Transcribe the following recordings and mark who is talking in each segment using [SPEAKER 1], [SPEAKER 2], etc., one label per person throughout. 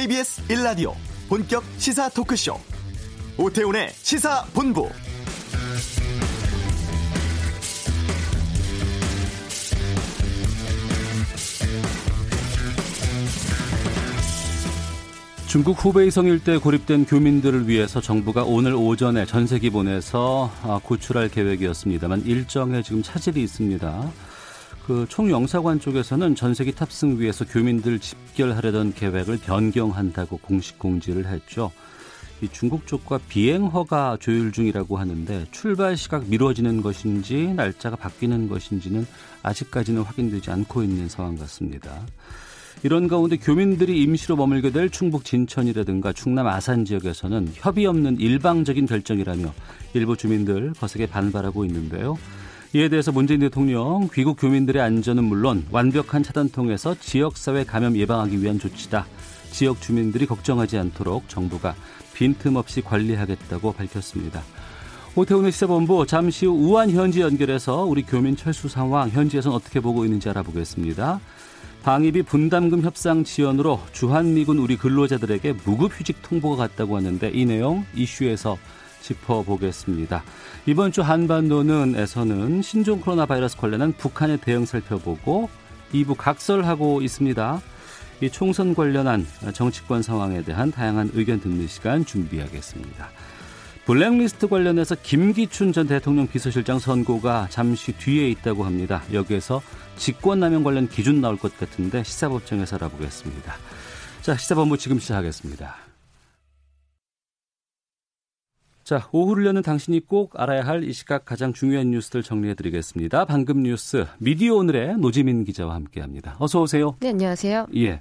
[SPEAKER 1] KBS 1라디오 본격 시사 토크쇼 오태훈의 시사본부
[SPEAKER 2] 중국 후베이성 일대 고립된 교민들을 위해서 정부가 오늘 오전에 전세기 보내서 아, 구출할 계획이었습니다만 일정에 지금 차질이 있습니다. 그 총영사관 쪽에서는 전세기 탑승 위해서 교민들 집결하려던 계획을 변경한다고 공식 공지를 했죠. 이 중국 쪽과 비행 허가 조율 중이라고 하는데 출발 시각 미뤄지는 것인지 날짜가 바뀌는 것인지는 아직까지는 확인되지 않고 있는 상황 같습니다. 이런 가운데 교민들이 임시로 머물게 될 충북 진천이라든가 충남 아산 지역에서는 협의 없는 일방적인 결정이라며 일부 주민들 거세게 반발하고 있는데요. 이에 대해서 문재인 대통령 귀국 교민들의 안전은 물론 완벽한 차단 통해서 지역사회 감염 예방하기 위한 조치다. 지역 주민들이 걱정하지 않도록 정부가 빈틈없이 관리하겠다고 밝혔습니다. 오태훈의 시사본부 잠시 후 우한 현지 연결해서 우리 교민 철수 상황 현지에서는 어떻게 보고 있는지 알아보겠습니다. 방위비 분담금 협상 지연으로 주한미군 우리 근로자들에게 무급휴직 통보가 갔다고 하는데 이 내용 이슈에서 짚어보겠습니다. 이번 주 한반도는에서는 신종 코로나 바이러스 관련한 북한의 대응 살펴보고 2부 각설하고 있습니다. 이 총선 관련한 정치권 상황에 대한 다양한 의견 듣는 시간 준비하겠습니다. 블랙리스트 관련해서 김기춘 전 대통령 비서실장 선고가 잠시 뒤에 있다고 합니다. 여기에서 직권남용 관련 기준 나올 것 같은데 시사법정에서 알아보겠습니다. 자, 시사본부 지금 시작하겠습니다. 자, 오후를 여는 당신이 꼭 알아야 할 이 시각 가장 중요한 뉴스들 정리해 드리겠습니다. 방금 뉴스 미디어 오늘의 노지민 기자와 함께 합니다. 어서 오세요.
[SPEAKER 3] 네, 안녕하세요.
[SPEAKER 2] 예.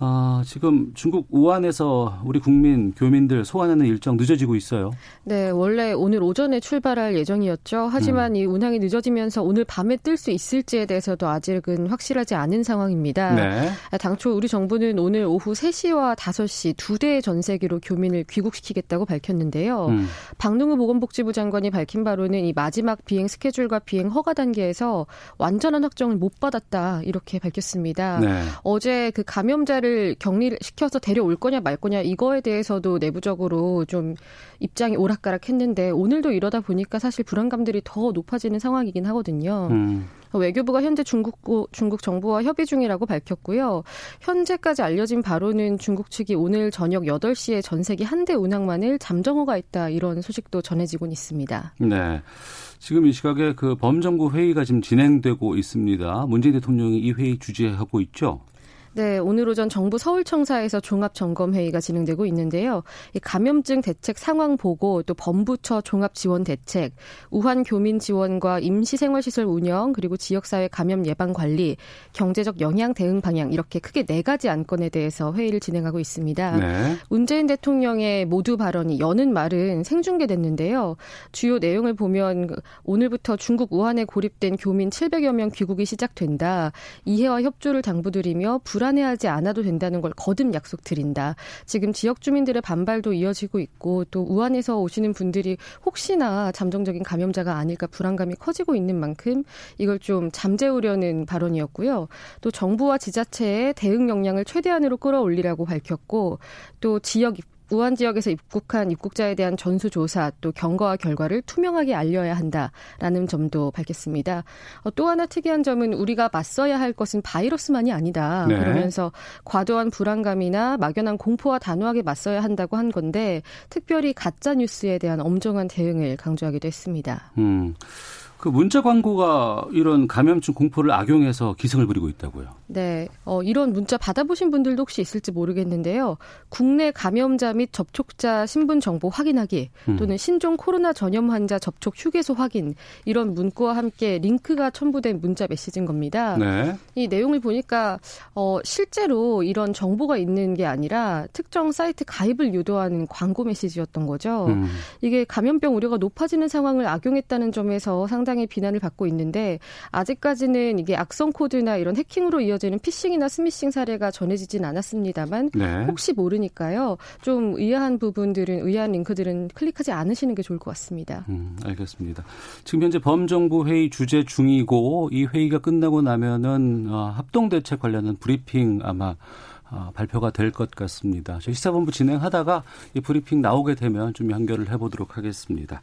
[SPEAKER 2] 아, 지금 중국 우한에서 우리 국민 교민들 소환하는 일정 늦어지고 있어요.
[SPEAKER 3] 네, 원래 오늘 오전에 출발할 예정이었죠. 하지만 음. 이 운항이 늦어지면서 오늘 밤에 뜰 수 있을지에 대해서도 아직은 확실하지 않은 상황입니다. 네. 당초 우리 정부는 오늘 오후 3시와 5시 두 대의 전세기로 교민을 귀국시키겠다고 밝혔는데요. 음. 박능우 보건복지부 장관이 밝힌 바로는 이 마지막 비행 스케줄과 비행 허가 단계에서 완전한 확정을 못 받았다 이렇게 밝혔습니다. 네. 어제 그 감염자를 사람들을 격리를 시켜서 데려올 거냐 말 거냐 이거에 대해서도 내부적으로 좀 입장이 오락가락했는데 오늘도 이러다 보니까 사실 불안감들이 더 높아지는 상황이긴 하거든요. 음. 외교부가 현재 중국 중국 정부와 협의 중이라고 밝혔고요. 현재까지 알려진 바로는 중국 측이 오늘 저녁 8시에 전세기 한 대 운항만을 잠정호가 있다 이런 소식도 전해지고 있습니다.
[SPEAKER 2] 네. 지금 이 시각에 그 범정부 회의가 지금 진행되고 있습니다. 문재인 대통령이 이 회의 주재하고 있죠.
[SPEAKER 3] 네, 오늘 오전 정부 서울청사에서 종합점검회의가 진행되고 있는데요. 이 감염증 대책 상황 보고 또 범부처 종합 지원 대책, 우한 교민 지원과 임시생활시설 운영 그리고 지역사회 감염 예방 관리, 경제적 영향 대응 방향 이렇게 크게 네 가지 안건에 대해서 회의를 진행하고 있습니다. 네. 문재인 대통령의 모두 발언이 여는 말은 생중계됐는데요. 주요 내용을 보면 오늘부터 중국 우한에 고립된 교민 700여 명 귀국이 시작된다. 이해와 협조를 당부드리며 불안 해하지 않아도 된다는 걸 거듭 약속드린다. 지금 지역 주민들의 반발도 이어지고 있고 또 우한에서 오시는 분들이 혹시나 잠정적인 감염자가 아닐까 불안감이 커지고 있는 만큼 이걸 좀 잠재우려는 발언이었고요. 또 정부와 지자체의 대응 역량을 최대한으로 끌어올리라고 밝혔고 또 지역 우한 지역에서 입국한 입국자에 대한 전수조사 또 경과와 결과를 투명하게 알려야 한다라는 점도 밝혔습니다. 어, 또 하나 특이한 점은 우리가 맞서야 할 것은 바이러스만이 아니다. 네. 그러면서 과도한 불안감이나 막연한 공포와 단호하게 맞서야 한다고 한 건데 특별히 가짜 뉴스에 대한 엄정한 대응을 강조하기도 했습니다. 음.
[SPEAKER 2] 그 문자 광고가 이런 감염증 공포를 악용해서 기승을 부리고 있다고요.
[SPEAKER 3] 네. 어, 이런 문자 받아보신 분들도 혹시 있을지 모르겠는데요. 국내 감염자 및 접촉자 신분 정보 확인하기 음. 또는 신종 코로나 전염 환자 접촉 휴게소 확인 이런 문구와 함께 링크가 첨부된 문자 메시지인 겁니다. 네. 이 내용을 보니까 어, 실제로 이런 정보가 있는 게 아니라 특정 사이트 가입을 유도하는 광고 메시지였던 거죠. 음. 이게 감염병 우려가 높아지는 상황을 악용했다는 점에서 상당히 상당히 비난을 받고 있는데 아직까지는 이게 악성 코드나 이런 해킹으로 이어지는 피싱이나 스미싱 사례가 전해지진 않았습니다만 네. 혹시 모르니까요. 좀 의아한 부분들은 의아한 링크들은 클릭하지 않으시는 게 좋을 것 같습니다.
[SPEAKER 2] 음, 알겠습니다. 지금 현재 범정부 회의 주재 중이고 이 회의가 끝나고 나면은 어, 합동 대책 관련한 브리핑 아마 어, 발표가 될 것 같습니다. 저희 시사본부 진행하다가 이 브리핑 나오게 되면 좀 연결을 해보도록 하겠습니다.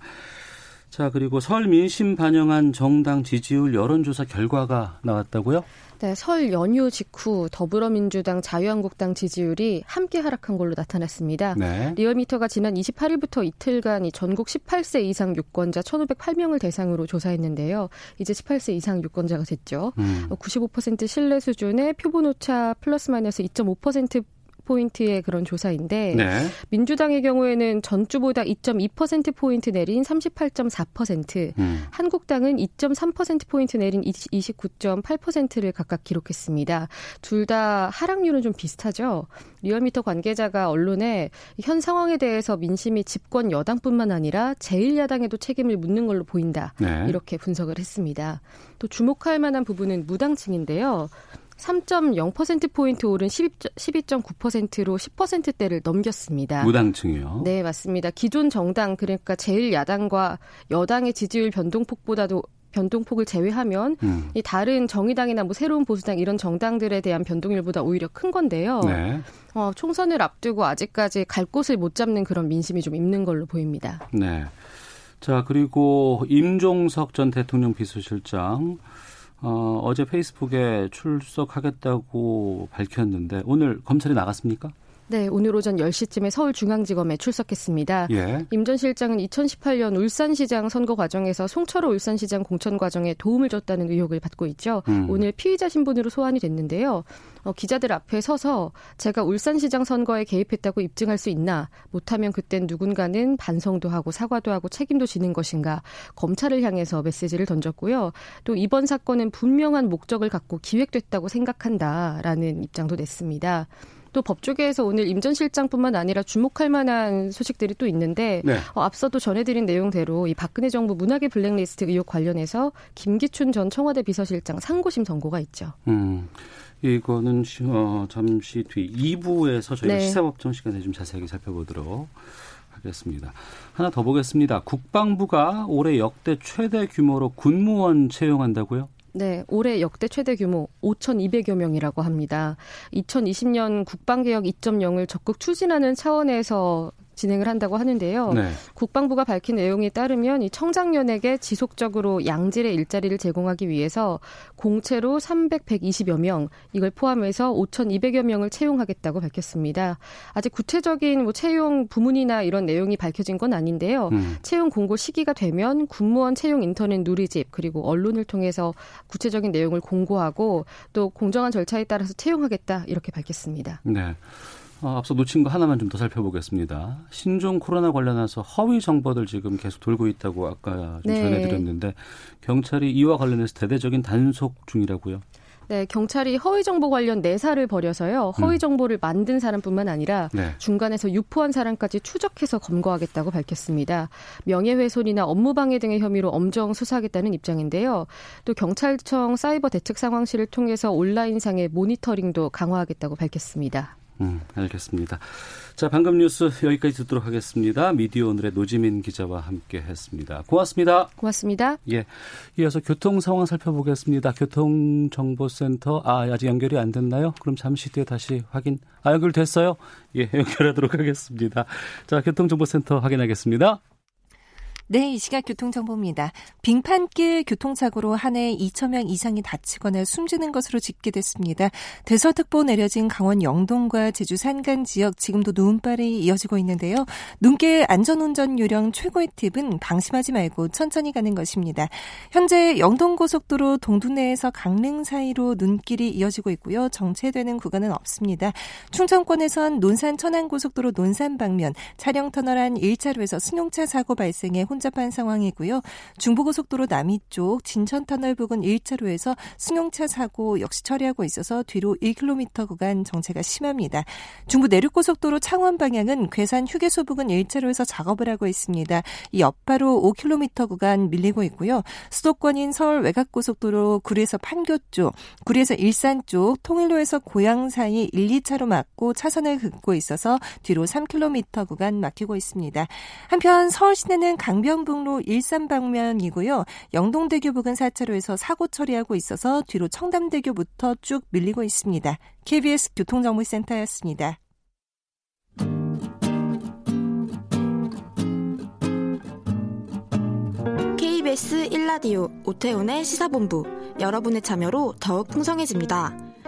[SPEAKER 2] 자, 그리고 설 민심 반영한 정당 지지율 여론조사 결과가 나왔다고요?
[SPEAKER 3] 네, 설 연휴 직후 더불어민주당 자유한국당 지지율이 함께 하락한 걸로 나타났습니다. 네. 리얼미터가 지난 28일부터 이틀간 전국 18세 이상 유권자 1,508명을 대상으로 조사했는데요. 이제 18세 이상 유권자가 됐죠. 음. 95% 신뢰 수준의 표본 오차 플러스 마이너스 2.5% 포인트의 그런 조사인데 네. 민주당의 경우에는 전주보다 2.2% 포인트 내린 38.4%, 음. 한국당은 2.3% 포인트 내린 29.8%를 각각 기록했습니다. 둘 다 하락률은 좀 비슷하죠. 리얼미터 관계자가 언론에 현 상황에 대해서 민심이 집권 여당뿐만 아니라 제1야당에도 책임을 묻는 걸로 보인다. 네. 이렇게 분석을 했습니다. 또 주목할 만한 부분은 무당층인데요. 3.0%포인트 오른 12.9%로 10%대를 넘겼습니다.
[SPEAKER 2] 무당층이요?
[SPEAKER 3] 네, 맞습니다. 기존 정당, 그러니까 제1야당과 여당의 지지율 변동폭보다도 변동폭을 제외하면 음. 이 다른 정의당이나 뭐 새로운 보수당 이런 정당들에 대한 변동률보다 오히려 큰 건데요. 네. 어, 총선을 앞두고 아직까지 갈 곳을 못 잡는 그런 민심이 좀 있는 걸로 보입니다.
[SPEAKER 2] 네. 자, 그리고 임종석 전 대통령 비서실장 어, 어제 페이스북에 출석하겠다고 밝혔는데 오늘 검찰이 나갔습니까?
[SPEAKER 3] 네, 오늘 오전 10시쯤에 서울중앙지검에 출석했습니다. 예. 임전 실장은 2018년 울산시장 선거 과정에서 송철호 울산시장 공천 과정에 도움을 줬다는 의혹을 받고 있죠. 음. 오늘 피의자 신분으로 소환이 됐는데요. 어, 기자들 앞에 서서 제가 울산시장 선거에 개입했다고 입증할 수 있나? 못하면 그땐 누군가는 반성도 하고 사과도 하고 책임도 지는 것인가? 검찰을 향해서 메시지를 던졌고요. 또 이번 사건은 분명한 목적을 갖고 기획됐다고 생각한다라는 입장도 냈습니다. 또 법조계에서 오늘 임 전 실장뿐만 아니라 주목할 만한 소식들이 또 있는데 네. 어, 앞서도 전해드린 내용대로 이 박근혜 정부 문화계 블랙리스트 의혹 관련해서 김기춘 전 청와대 비서실장 상고심 선고가 있죠. 음.
[SPEAKER 2] 이거는 어, 잠시 뒤 2부에서 저희가 네. 시사법정 시간에 좀 자세하게 살펴보도록 하겠습니다. 하나 더 보겠습니다. 국방부가 올해 역대 최대 규모로 군무원 채용한다고요?
[SPEAKER 3] 네, 올해 역대 최대 규모 5,200여 명이라고 합니다. 2020년 국방개혁 2.0을 적극 추진하는 차원에서 진행을 한다고 하는데요. 네. 국방부가 밝힌 내용에 따르면 이 청장년에게 지속적으로 양질의 일자리를 제공하기 위해서 공채로 300, 120여 명 이걸 포함해서 5,200여 명을 채용하겠다고 밝혔습니다. 아직 구체적인 뭐 채용 부문이나 이런 내용이 밝혀진 건 아닌데요. 음. 채용 공고 시기가 되면 군무원 채용 인터넷 누리집 그리고 언론을 통해서 구체적인 내용을 공고하고 또 공정한 절차에 따라서 채용하겠다 이렇게 밝혔습니다.
[SPEAKER 2] 네. 어, 앞서 놓친 거 하나만 좀 더 살펴보겠습니다. 신종 코로나 관련해서 허위 정보들 지금 계속 돌고 있다고 아까 좀 네. 전해드렸는데 경찰이 이와 관련해서 대대적인 단속 중이라고요.
[SPEAKER 3] 네, 경찰이 허위 정보 관련 내사를 벌여서요. 허위 음. 정보를 만든 사람뿐만 아니라 네. 중간에서 유포한 사람까지 추적해서 검거하겠다고 밝혔습니다. 명예훼손이나 업무방해 등의 혐의로 엄정 수사하겠다는 입장인데요. 또 경찰청 사이버 대책 상황실을 통해서 온라인상의 모니터링도 강화하겠다고 밝혔습니다.
[SPEAKER 2] 음, 알겠습니다. 자, 방금 뉴스 여기까지 듣도록 하겠습니다. 미디어 오늘의 노지민 기자와 함께 했습니다. 고맙습니다.
[SPEAKER 3] 고맙습니다.
[SPEAKER 2] 예. 이어서 교통 상황 살펴보겠습니다. 교통정보센터, 아, 아직 연결이 안 됐나요? 그럼 잠시 뒤에 다시 확인. 아, 연결됐어요? 예, 연결하도록 하겠습니다. 자, 교통정보센터 확인하겠습니다.
[SPEAKER 4] 네, 이 시각 교통정보입니다. 빙판길 교통사고로 한 해 2천 명 이상이 다치거나 숨지는 것으로 집계됐습니다. 대서특보 내려진 강원 영동과 제주 산간 지역 지금도 눈발이 이어지고 있는데요. 눈길 안전운전 요령 최고의 팁은 방심하지 말고 천천히 가는 것입니다. 현재 영동고속도로 동두내에서 강릉 사이로 눈길이 이어지고 있고요. 정체되는 구간은 없습니다. 충청권에선 논산 천안고속도로 논산 방면 차량 터널 안 1차로에서 승용차 사고 발생해 혼 잡한 상황이고요. 중부고속도로 남이 쪽 진천터널 부근 1차로에서 승용차 사고 역시 처리하고 있어서 뒤로 1km 구간 정체가 심합니다. 중부 내륙고속도로 창원 방향은 괴산 휴게소 부근 1차로에서 작업을 하고 있습니다. 이 옆바로 5km 구간 밀리고 있고요. 수도권인 서울 외곽고속도로 구리에서 판교 쪽, 구리에서 일산 쪽, 통일로에서 고양 사이 1, 2차로 막고 차선을 긋고 있어서 뒤로 3km 구간 막히고 있습니다. 한편 서울 시내는 강 방변북로 일산 방면이고요. 영동대교 부근 4차로에서 사고 처리하고 있어서 뒤로 청담대교부터 쭉 밀리고 있습니다. KBS 교통정보센터였습니다.
[SPEAKER 5] KBS 1라디오 오태훈의 시사본부 여러분의 참여로 더욱 풍성해집니다.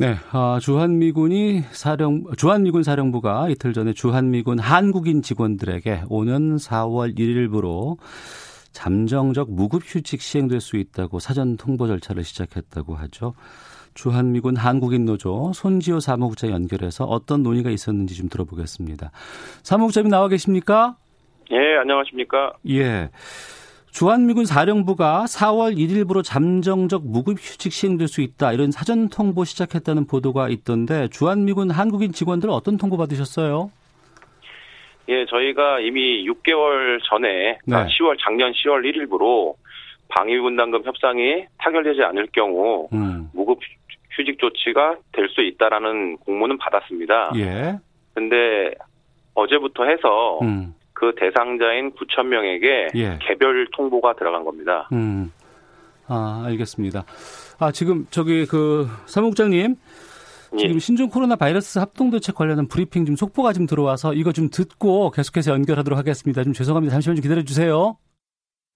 [SPEAKER 2] 네, 어, 주한미군이 사령 주한미군 사령부가 이틀 전에 주한미군 한국인 직원들에게 오는 4월 1일부로 잠정적 무급 휴직 시행될 수 있다고 사전 통보 절차를 시작했다고 하죠. 주한미군 한국인 노조 손지호 사무국장 연결해서 어떤 논의가 있었는지 좀 들어보겠습니다. 사무국장님 나와 계십니까?
[SPEAKER 6] 예, 안녕하십니까?
[SPEAKER 2] 예. 주한미군 사령부가 4월 1일부로 잠정적 무급 휴직 시행될 수 있다 이런 사전 통보 시작했다는 보도가 있던데 주한미군 한국인 직원들 어떤 통보 받으셨어요?
[SPEAKER 6] 예, 저희가 이미 6개월 전에
[SPEAKER 2] 네.
[SPEAKER 6] 10월 작년 10월 1일부로 방위군단금 협상이 타결되지 않을 경우
[SPEAKER 2] 음.
[SPEAKER 6] 무급 휴직 조치가 될 수 있다라는 공문은 받았습니다.
[SPEAKER 2] 예.
[SPEAKER 6] 근데 어제부터 해서
[SPEAKER 2] 음.
[SPEAKER 6] 그 대상자인 9천 명에게
[SPEAKER 2] 예.
[SPEAKER 6] 개별 통보가 들어간 겁니다.
[SPEAKER 2] 음. 아, 알겠습니다. 아, 지금 저기 그 사무국장님
[SPEAKER 6] 예.
[SPEAKER 2] 지금 신종 코로나 바이러스 합동 대책 관련한 브리핑 좀 속보가 좀 들어와서 이거 좀 듣고 계속해서 연결하도록 하겠습니다. 좀 죄송합니다. 잠시만 좀 기다려 주세요.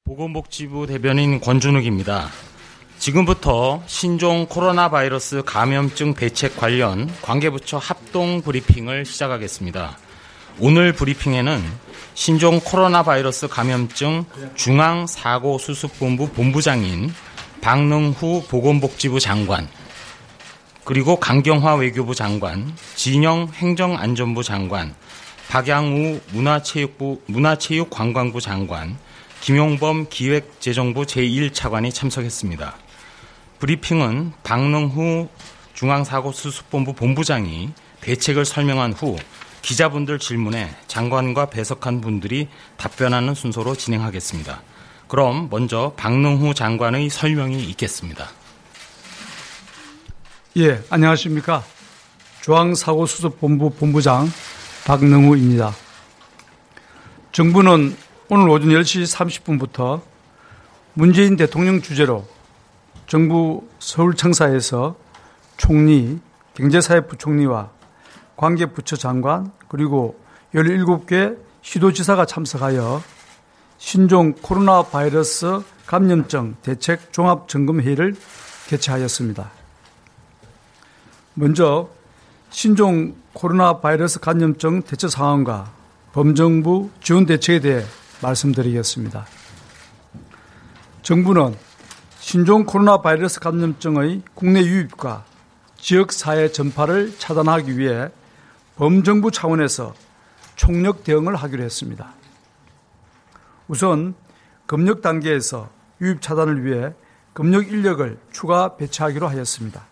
[SPEAKER 7] 보건복지부 대변인 권준욱입니다. 지금부터 신종 코로나 바이러스 감염증 대책 관련 관계부처 합동 브리핑을 시작하겠습니다. 오늘 브리핑에는 신종 코로나 바이러스 감염증 중앙사고수습본부 본부장인 박능후 보건복지부 장관, 그리고 강경화 외교부 장관, 진영 행정안전부 장관, 박양우 문화체육부, 문화체육관광부 장관, 김용범 기획재정부 제1차관이 참석했습니다. 브리핑은 박능후 중앙사고수습본부 본부장이 대책을 설명한 후 기자분들 질문에 장관과 배석한 분들이 답변하는 순서로 진행하겠습니다. 그럼 먼저 박능후 장관의 설명이 있겠습니다.
[SPEAKER 8] 예, 안녕하십니까. 중앙사고수습본부 본부장 박능우입니다. 정부는 오늘 오전 10시 30분부터 문재인 대통령 주재로 정부 서울청사에서 총리, 경제사회부총리와 관계부처 장관 그리고 17개 시도지사가 참석하여 신종 코로나 바이러스 감염증 대책 종합 점검회의를 개최하였습니다. 먼저 신종 코로나 바이러스 감염증 대처 상황과 범정부 지원 대책에 대해 말씀드리겠습니다. 정부는 신종 코로나 바이러스 감염증의 국내 유입과 지역 사회 전파를 차단하기 위해 범정부 차원에서 총력 대응을 하기로 했습니다. 우선 검역 단계에서 유입 차단을 위해 검역 인력을 추가 배치하기로 하였습니다.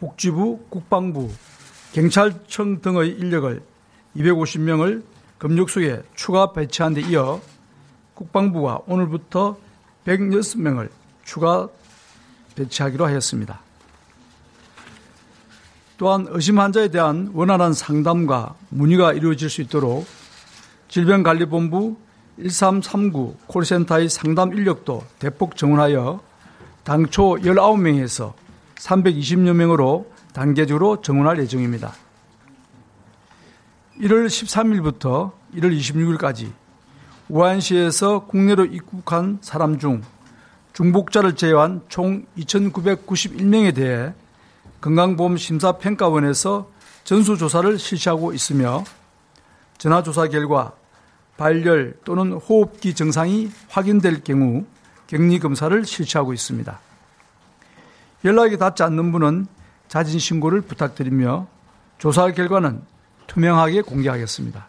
[SPEAKER 8] 복지부, 국방부, 경찰청 등의 인력을 250명을 검역소에 추가 배치한 데 이어 국방부가 오늘부터 106명을 추가 배치하기로 하였습니다. 또한 의심 환자에 대한 원활한 상담과 문의가 이루어질 수 있도록 질병관리본부 1339 콜센터의 상담 인력도 대폭 정원하여 당초 19명에서 320여 명으로 단계적으로 정원할 예정입니다. 1월 13일부터 1월 26일까지 우한시에서 국내로 입국한 사람 중 중복자를 제외한 총 2,991명에 대해 건강보험심사평가원에서 전수조사를 실시하고 있으며 전화조사 결과 발열 또는 호흡기 증상이 확인될 경우 격리 검사를 실시하고 있습니다. 연락이 닿지 않는 분은 자진 신고를 부탁드리며 조사 결과는 투명하게 공개하겠습니다.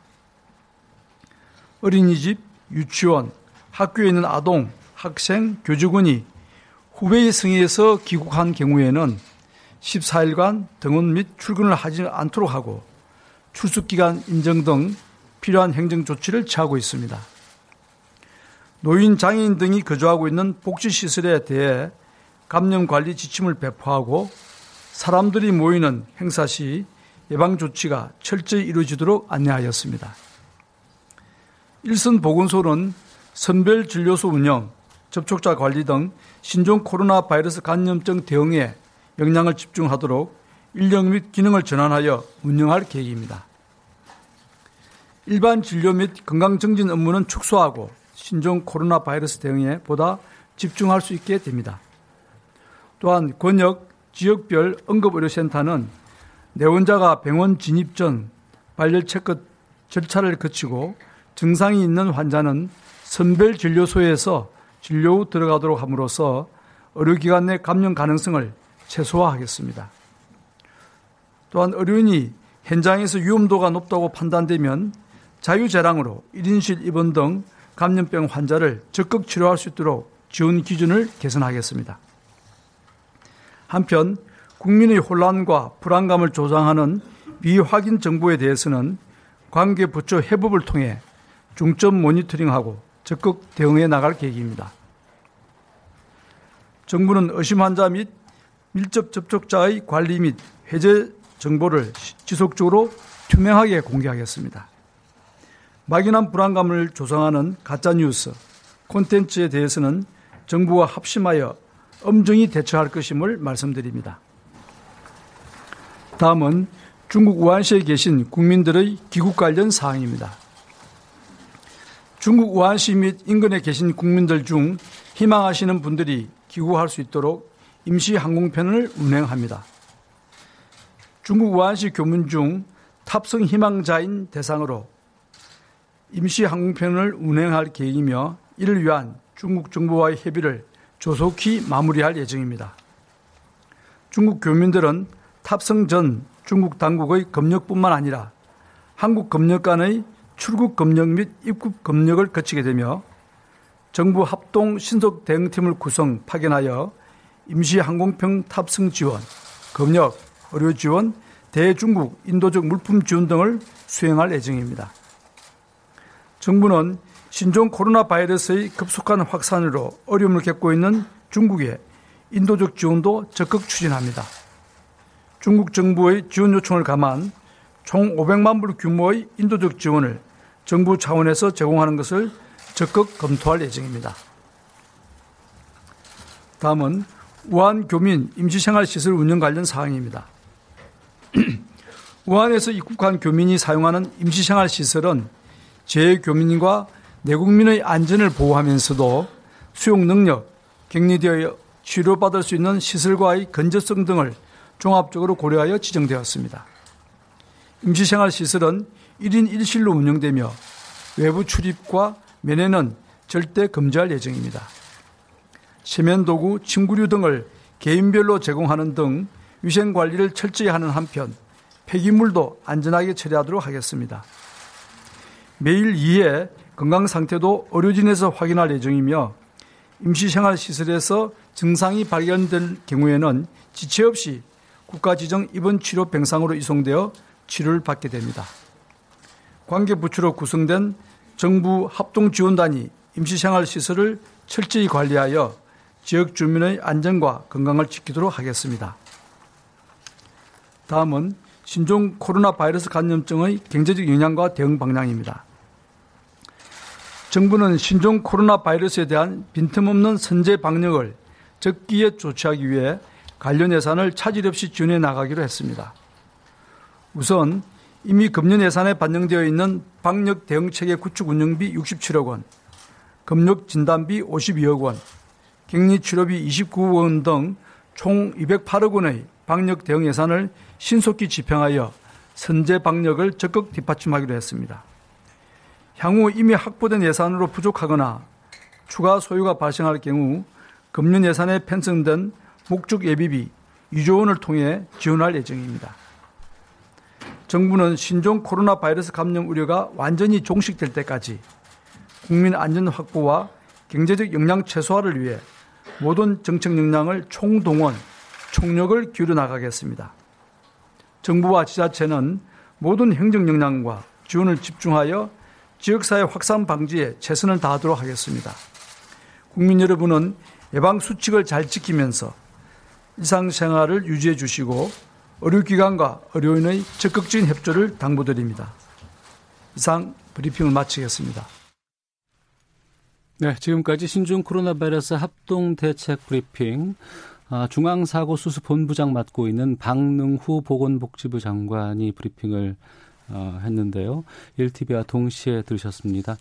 [SPEAKER 8] 어린이집, 유치원, 학교에 있는 아동, 학생, 교직원이 후베이 성에서 귀국한 경우에는 14일간 등원 및 출근을 하지 않도록 하고 출석기간 인정 등 필요한 행정 조치를 취하고 있습니다. 노인, 장애인 등이 거주하고 있는 복지시설에 대해 감염 관리 지침을 배포하고 사람들이 모이는 행사 시 예방 조치가 철저히 이루어지도록 안내하였습니다. 일선 보건소는 선별 진료소 운영, 접촉자 관리 등 신종 코로나 바이러스 감염증 대응에 역량을 집중하도록 인력 및 기능을 전환하여 운영할 계획입니다. 일반 진료 및 건강증진 업무는 축소하고 신종 코로나 바이러스 대응에 보다 집중할 수 있게 됩니다. 또한 권역 지역별 응급의료센터는 내원자가 병원 진입 전 발열 체크 절차를 거치고 증상이 있는 환자는 선별 진료소에서 진료 후 들어가도록 함으로써 의료기관 내 감염 가능성을 최소화하겠습니다. 또한 의료인이 현장에서 위험도가 높다고 판단되면 자유재량으로 1인실 입원 등 감염병 환자를 적극 치료할 수 있도록 지원 기준을 개선하겠습니다. 한편 국민의 혼란과 불안감을 조장하는 미확인 정보에 대해서는 관계 부처 해법을 통해 중점 모니터링하고 적극 대응해 나갈 계획입니다. 정부는 의심 환자 및 밀접 접촉자의 관리 및 해제 정보를 지속적으로 투명하게 공개하겠습니다. 막연한 불안감을 조성하는 가짜뉴스, 콘텐츠에 대해서는 정부와 합심하여 엄정히 대처할 것임을 말씀드립니다. 다음은 중국 우한시에 계신 국민들의 귀국 관련 사항입니다. 중국 우한시 및 인근에 계신 국민들 중 희망하시는 분들이 귀국할 수 있도록 임시 항공편을 운행합니다. 중국 우한시 교문 중 탑승 희망자인 대상으로 임시 항공편을 운행할 계획이며 이를 위한 중국 정부와의 협의를 조속히 마무리할 예정입니다. 중국 교민들은 탑승 전 중국 당국의 검역뿐만 아니라 한국 검역 간의 출국 검역 및 입국 검역을 거치게 되며 정부 합동 신속 대응팀을 구성 파견하여 임시 항공편 탑승 지원, 검역, 의료 지원, 대중국 인도적 물품 지원 등을 수행할 예정입니다. 정부는 신종 코로나 바이러스의 급속한 확산으로 어려움을 겪고 있는 중국에 인도적 지원도 적극 추진합니다. 중국 정부의 지원 요청을 감안 총 500만 불 규모의 인도적 지원을 정부 차원에서 제공하는 것을 적극 검토할 예정입니다. 다음은 우한 교민 임시생활시설 운영 관련 사항입니다. 우한에서 입국한 교민이 사용하는 임시생활시설은 재교민과 내국민의 안전을 보호하면서도 수용 능력, 격리되어 치료받을 수 있는 시설과의 건전성 등을 종합적으로 고려하여 지정되었습니다. 임시생활 시설은 1인 1실로 운영되며 외부 출입과 면회는 절대 금지할 예정입니다. 세면도구, 침구류 등을 개인별로 제공하는 등 위생 관리를 철저히 하는 한편 폐기물도 안전하게 처리하도록 하겠습니다. 매일 2회 건강 상태도 의료진에서 확인할 예정이며 임시생활시설에서 증상이 발견될 경우에는 지체 없이 국가지정 입원 치료 병상으로 이송되어 치료를 받게 됩니다. 관계부처로 구성된 정부 합동지원단이 임시생활시설을 철저히 관리하여 지역 주민의 안전과 건강을 지키도록 하겠습니다. 다음은 신종 코로나 바이러스 감염증의 경제적 영향과 대응 방향입니다. 정부는 신종 코로나 바이러스에 대한 빈틈없는 선제 방역을 적기에 조치하기 위해 관련 예산을 차질 없이 지원해 나가기로 했습니다. 우선 이미 금년 예산에 반영되어 있는 방역 대응 체계 구축 운영비 67억 원, 검역 진단비 52억 원, 격리 치료비 29억 원 등 총 208억 원의 방역 대응 예산을 신속히 집행하여 선제 방역을 적극 뒷받침하기로 했습니다. 향후 이미 확보된 예산으로 부족하거나 추가 소요가 발생할 경우 금년 예산에 편성된 목적 예비비 2조 원을 통해 지원할 예정입니다. 정부는 신종 코로나 바이러스 감염 우려가 완전히 종식될 때까지 국민 안전 확보와 경제적 역량 최소화를 위해 모든 정책 역량을 총동원, 총력을 기울여 나가겠습니다. 정부와 지자체는 모든 행정 역량과 지원을 집중하여 지역사회 확산 방지에 최선을 다하도록 하겠습니다. 국민 여러분은 예방 수칙을 잘 지키면서 일상생활을 유지해 주시고 의료기관과 의료인의 적극적인 협조를 당부드립니다. 이상 브리핑을 마치겠습니다.
[SPEAKER 2] 네, 지금까지 신종 코로나 바이러스 합동 대책 브리핑 아, 중앙사고수습본부장 맡고 있는 박능후 보건복지부 장관이 브리핑을 어, 했는데요. 1TV와 동시에 들으셨습니다.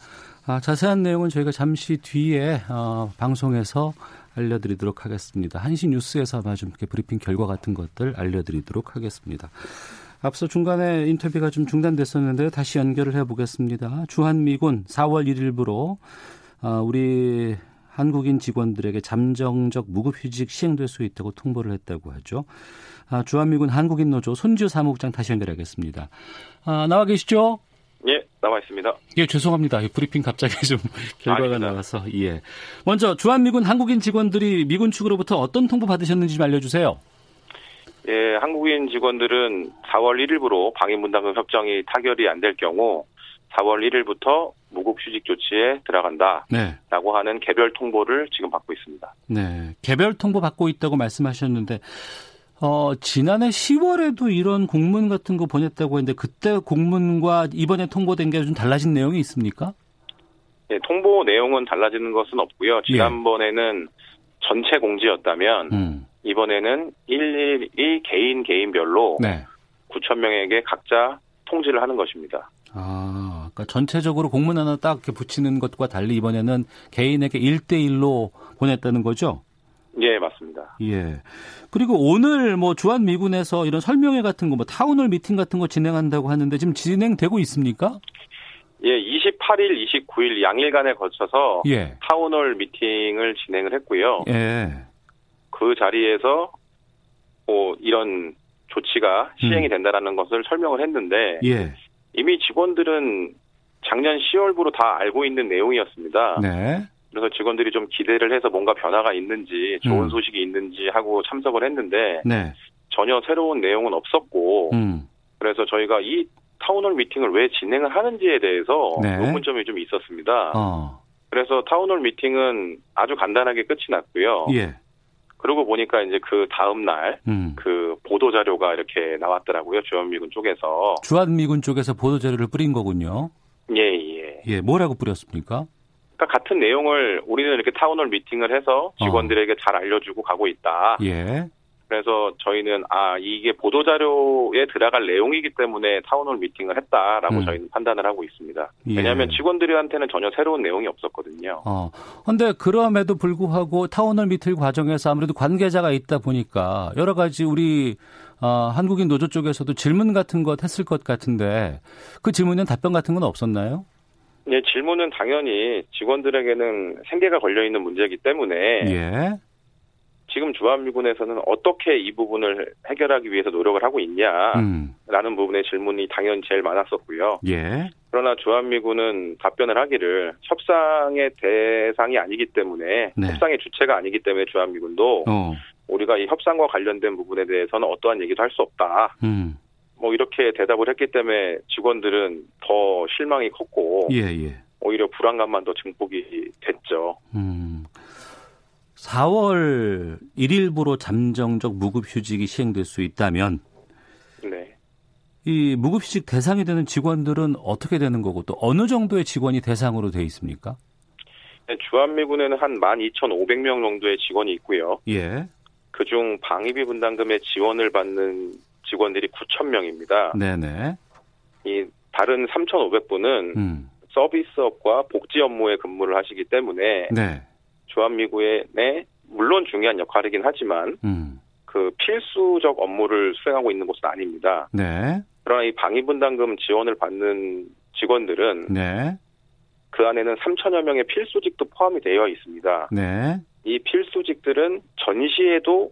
[SPEAKER 2] 아, 자세한 내용은 저희가 잠시 뒤에 어, 방송에서 알려드리도록 하겠습니다. 한시 뉴스에서 아마 좀 이렇게 브리핑 결과 같은 것들 알려드리도록 하겠습니다. 앞서 중간에 인터뷰가 좀 중단됐었는데 다시 연결을 해보겠습니다. 주한미군 4월 1일부로 어, 우리 한국인 직원들에게 잠정적 무급휴직 시행될 수 있다고 통보를 했다고 하죠. 아, 주한미군 한국인 노조 손지우 사무국장 다시 연결하겠습니다. 아, 나와 계시죠?
[SPEAKER 6] 예, 나와 있습니다.
[SPEAKER 2] 예, 죄송합니다. 브리핑 갑자기 좀 결과가 아닙니다. 나와서 예. 먼저 주한미군 한국인 직원들이 미군 측으로부터 어떤 통보 받으셨는지 좀 알려주세요.
[SPEAKER 6] 예, 한국인 직원들은 4월 1일부로 방위문단금 협정이 타결이 안 될 경우 4월 1일부터 무급 휴직 조치에 들어간다라고 네. 하는 개별 통보를 지금 받고 있습니다.
[SPEAKER 2] 네, 개별 통보 받고 있다고 말씀하셨는데 어, 지난해 10월에도 이런 공문 같은 거 보냈다고 했는데 그때 공문과 이번에 통보된 게 좀 달라진 내용이 있습니까?
[SPEAKER 6] 네, 통보 내용은 달라지는 것은 없고요. 예. 지난번에는 예. 전체 공지였다면 음. 이번에는 일일이 개인 개인별로 네. 9천 명에게 각자 통지를 하는 것입니다.
[SPEAKER 2] 아, 그러니까 전체적으로 공문 하나 딱 이렇게 붙이는 것과 달리 이번에는 개인에게 1대1로 보냈다는 거죠?
[SPEAKER 6] 예, 맞습니다.
[SPEAKER 2] 예. 그리고 오늘 뭐 주한 미군에서 이런 설명회 같은 거, 뭐 town hall meeting 같은 거 진행한다고 하는데 지금 진행되고 있습니까?
[SPEAKER 6] 예, 28일, 29일 양일간에 거쳐서 예. town hall meeting을 진행을 했고요. 예. 그 자리에서 뭐 이런 조치가 시행이 음. 된다라는 것을 설명을 했는데 예. 이미 직원들은 작년 10월부로 다 알고 있는 내용이었습니다. 네. 그래서 직원들이 좀 기대를 해서 뭔가 변화가 있는지 좋은 음. 소식이 있는지 하고 참석을 했는데 네. 전혀 새로운 내용은 없었고 음. 그래서 저희가 이 타운홀 미팅을 왜 진행을 하는지에 대해서 네. 의문점이 좀 있었습니다. 어. 그래서 타운홀 미팅은 아주 간단하게 끝이 났고요. 예. 그러고 보니까 이제 그 다음 날그 음. 그 보도 자료가 이렇게 나왔더라고요. 주한미군 쪽에서.
[SPEAKER 2] 주한미군 쪽에서 보도 자료를 뿌린 거군요.
[SPEAKER 6] 예, 예.
[SPEAKER 2] 예, 뭐라고 뿌렸습니까?
[SPEAKER 6] 그러니까 같은 내용을 우리는 이렇게 타운홀 미팅을 해서 직원들에게 어. 잘 알려주고 가고 있다. 예. 그래서 저희는 아 이게 보도 자료에 들어갈 내용이기 때문에 타운홀 미팅을 했다라고 음. 저희는 판단을 하고 있습니다. 예. 왜냐하면 직원들한테는 전혀 새로운 내용이 없었거든요.
[SPEAKER 2] 어. 근데 그럼에도 불구하고 타운홀 미팅 과정에서 아무래도 관계자가 있다 보니까 여러 가지 우리 어, 한국인 노조 쪽에서도 질문 같은 것 했을 것 같은데 그 질문은 답변 같은 건 없었나요?
[SPEAKER 6] 네, 질문은 당연히 직원들에게는 생계가 걸려 있는 문제이기 때문에 예. 지금 주한미군에서는 어떻게 이 부분을 해결하기 위해서 노력을 하고 있냐라는 음. 부분의 질문이 당연히 제일 많았었고요. 예. 그러나 주한미군은 답변을 하기를 협상의 대상이 아니기 때문에 네. 협상의 주체가 아니기 때문에 주한미군도 어. 우리가 이 협상과 관련된 부분에 대해서는 어떠한 얘기도 할 수 없다. 음. 뭐 이렇게 대답을 했기 때문에 직원들은 더 실망이 컸고 예, 예. 오히려 불안감만 더 증폭이 됐죠. 음.
[SPEAKER 2] 4월 1일부로 잠정적 무급휴직이 시행될 수 있다면 네. 이 무급휴직 대상이 되는 직원들은 어떻게 되는 거고 또 어느 정도의 직원이 대상으로 돼 있습니까?
[SPEAKER 6] 네, 주한미군에는 한 12,500명 정도의 직원이 있고요. 예. 그중 방위비 분담금의 지원을 받는 직원들이 9,000명입니다. 네네. 이 다른 3,500분은 음. 서비스업과 복지 업무에 근무를 하시기 때문에 네. 주한미군의 물론 중요한 역할이긴 하지만 음. 그 필수적 업무를 수행하고 있는 곳은 아닙니다. 네. 그러나 이 방위분담금 지원을 받는 직원들은 네. 그 안에는 3천여 명의 필수직도 포함이 되어 있습니다. 네. 이 필수직들은 전시에도